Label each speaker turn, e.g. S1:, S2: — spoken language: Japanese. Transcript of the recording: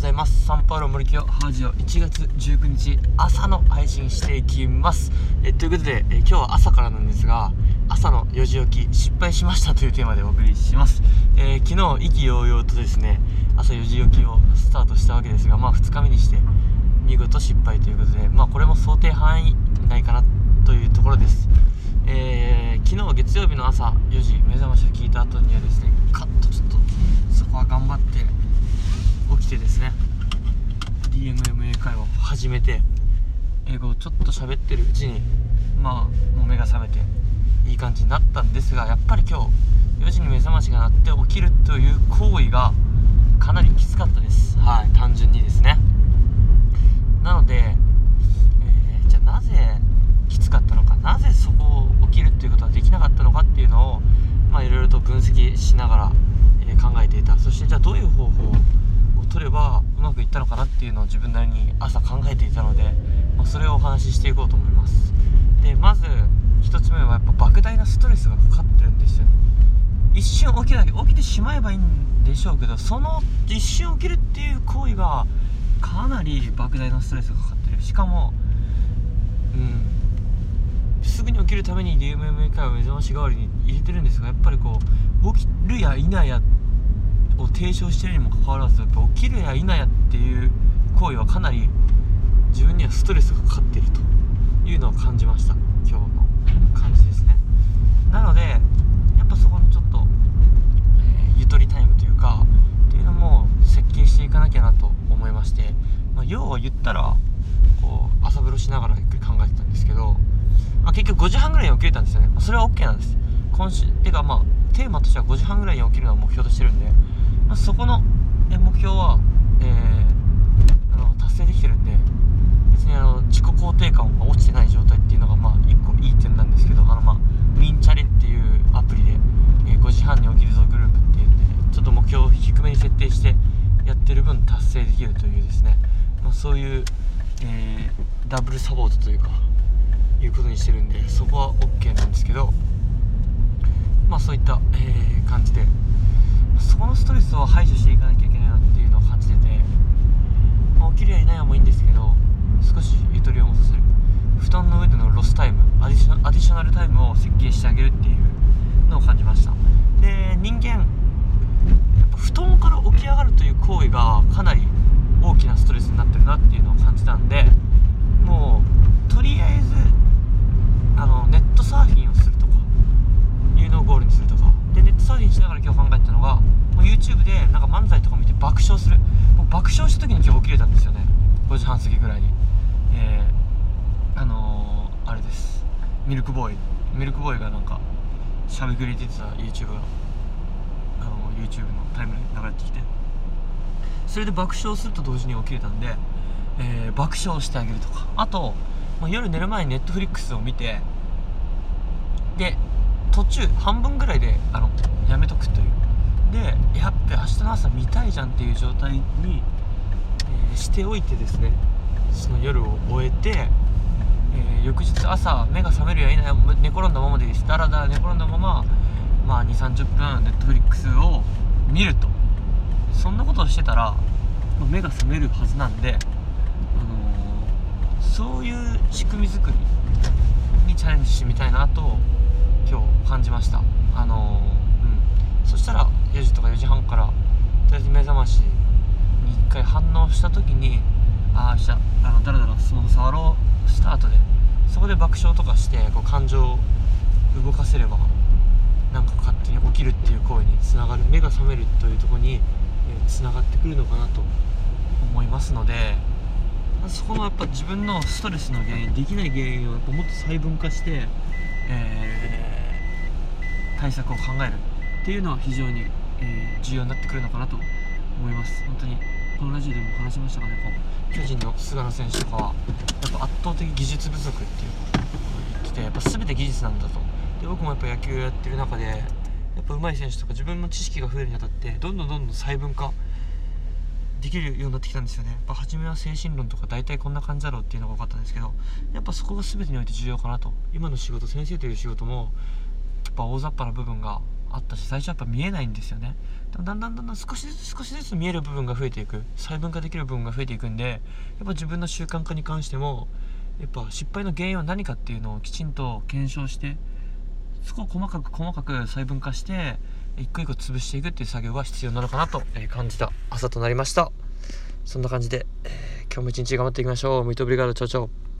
S1: ございます。サンパウロ森清ハージオ1月19日朝の配信していきます。えということでえ今日は朝からなんですが朝の4時起き失敗しましたというテーマでお送りします、えー、昨日意気揚々とですね朝4時起きをスタートしたわけですがまあ2日目にして見事失敗ということでまあこれも想定範囲内かなというところです。えー、昨日月曜日の朝4時目覚ましを聞いた後にはですねカッとちょっとそこは頑張って起きてですね DMMA 会話を始めて。英語をちょっと喋ってるうちにまあもう目が覚めていい感じになったんですがやっぱり今日4時に目覚ましが鳴って起きるという行為がかなりきつかったです。はい単純にですね。なので、えー、じゃあなぜきつかったのかなぜそこを起きるっていうことはできなかったのかっていうのをまあいろいろと分析しながら、えー、考えていた。そしてじゃあどういう方法くいったのかなっていうのを自分なりに朝考えていたので、まあ、それをお話ししていこうと思います。でまず1つ目はやっぱ莫大なストレスがかかってるんですよ一瞬起きなきゃ起きてしまえばいいんでしょうけどその一瞬起きるっていう行為がかなり莫大なストレスがかかってる。しかもうんすぐに起きるために DMMA 会を目覚まし代わりに入れてるんですがやっぱりこう起きるや否やっを提唱してるにもかかわらずやっぱ起きるや否やっていう行為はかなり自分にはストレスがかかっているというのを感じました。今日の感じですね。なのでやっぱそこのちょっと、えー、ゆとりタイムというかっていうのも設計していかなきゃなと思いまして、まあ、要は言ったらこう朝風呂しながらゆっくり考えてたんですけど、まあ、結局5時半ぐらいに起きれたんですよね、まあ、それは OK なんです。今週てかまあテーマとしては5時半ぐらいに起きるのを目標としてるんでまあ、そこの目標は、えー、あの達成できてるんで別にあの自己肯定感が落ちてない状態っていうのがまあ一個いい点なんですけどあのまあミンチャレっていうアプリで、えー、5時半に起きるぞグループっていうんでちょっと目標を低めに設定してやってる分達成できるというですね、まあ、そういう、えー、ダブルサポートというかいうことにしてるんでそこは OK なんですけどまあそういった、えー、感じでそこのストレスを排除していかなきゃいけないなっていうのを感じてて、まあ、起きるやいないやもいいんですけど少しゆとりを持たせる。布団の上でのロスタイムアディショナルタイムを設計してあげるっていうのを感じました。で人間やっぱ布団から起き上がるという行為がかなり大きなストレスになってるなっていうのを感じたんでもうとりあえずあのネットサーフィンをするとかいうのをゴールにするとかでネットサーフィンしながら今日考えたのがもう YouTube でなんか漫才とか見て爆笑する。僕爆笑した時に今日起きれたんですよね。5時半過ぎぐらいに。えー、あのー、あれです。ミルクボーイ。ミルクボーイがなんかしゃべくり出てた YouTube があの YouTube のタイムに流れてきて。それで爆笑すると同時に起きれたんで、えー、爆笑してあげるとか。あと、まあ、夜寝る前に Netflix を見てで途中半分ぐらいであのやめとくという。でやっぱ明日の朝見たいじゃんっていう状態に、えー、しておいてですねその夜を終えて、えー、翌日朝目が覚めるやいない寝転んだままでだらだら寝転んだまま、まあ、2 3 0分ネットフリックスを見ると。そんなことをしてたら、ま、目が覚めるはずなんで、あのー、そういう仕組み作りにチャレンジしてみたいなと今日感じました。あのー、うん。そしたら4時とか4時半からとりあえず目覚ましに1回反応した時にああ明日あのだらだらスマホ触ろうスタートでそこで爆笑とかしてこう感情を動かせればなんか勝手に起きるっていう行為につながる目が覚めるというとこにつながってくるのかなと思いますのでそこのやっぱ自分のストレスの原因できない原因をやっぱもっと細分化して、えー対策を考えるっていうのは非常に、えー、重要になってくるのかなと思います。本当にこのラジオでも話しましたがね巨人の菅野選手とかはやっぱ圧倒的技術不足っていうことを言っててやっぱ全て技術なんだと。で僕もやっぱ野球やってる中でやっぱ上手い選手とか自分の知識が増えるにあたってどんどんどんどん細分化できるようになってきたんですよね。やっぱ初めは精神論とか大体こんな感じだろうっていうのが多かったんですけどやっぱそこが全てにおいて重要かなと。今の仕事先生という仕事もやっぱ大雑把な部分があったし最初やっぱ見えないんですよね。でもだんだんだんだん少しずつ少しずつ見える部分が増えていく。細分化できる部分が増えていくんでやっぱ自分の習慣化に関してもやっぱ失敗の原因は何かっていうのをきちんと検証してそこを細かく細かく細分化して一個一個潰していくっていう作業が必要なのかなと感じた朝となりました。そんな感じで、今日も一日頑張っていきましょう。ミートブリガード町長